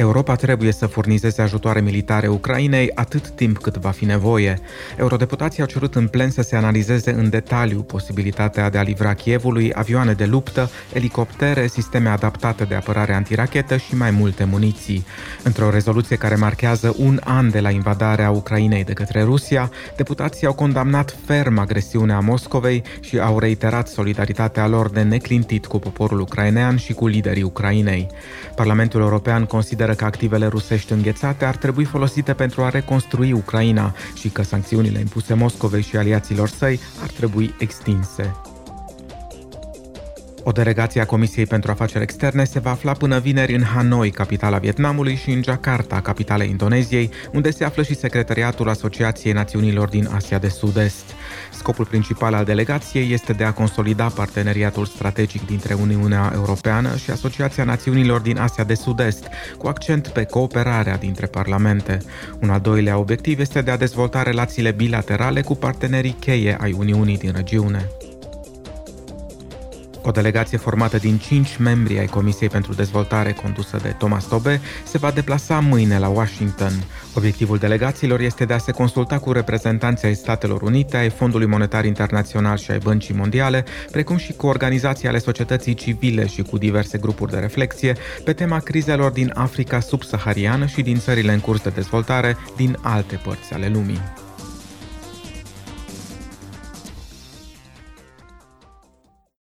Europa trebuie să furnizeze ajutoare militare Ucrainei atât timp cât va fi nevoie. Eurodeputații au cerut în plen să se analizeze în detaliu posibilitatea de a livra Kievului avioane de luptă, elicoptere, sisteme adaptate de apărare antirachetă și mai multe muniții. Într-o rezoluție care marchează un an de la invadarea Ucrainei de către Rusia, deputații au condamnat ferm agresiunea Moscovei și au reiterat solidaritatea lor de neclintit cu poporul ucrainean și cu liderii Ucrainei. Parlamentul European consideră consideră că activele rusești înghețate ar trebui folosite pentru a reconstrui Ucraina și că sancțiunile impuse Moscovei și aliaților săi ar trebui extinse. O delegație a Comisiei pentru Afaceri Externe se va afla până vineri în Hanoi, capitala Vietnamului, și în Jakarta, capitala Indoneziei, unde se află și Secretariatul Asociației Națiunilor din Asia de Sud-Est. Scopul principal al delegației este de a consolida parteneriatul strategic dintre Uniunea Europeană și Asociația Națiunilor din Asia de Sud-Est, cu accent pe cooperarea dintre parlamente. Un al doilea obiectiv este de a dezvolta relațiile bilaterale cu partenerii cheie ai Uniunii din regiune. O delegație formată din cinci membri ai Comisiei pentru Dezvoltare condusă de Thomas Tobe se va deplasa mâine la Washington. Obiectivul delegațiilor este de a se consulta cu reprezentanții ai Statelor Unite, ai Fondului Monetar Internațional și ai Băncii Mondiale, precum și cu organizații ale societății civile și cu diverse grupuri de reflexie pe tema crizelor din Africa subsahariană și din țările în curs de dezvoltare din alte părți ale lumii.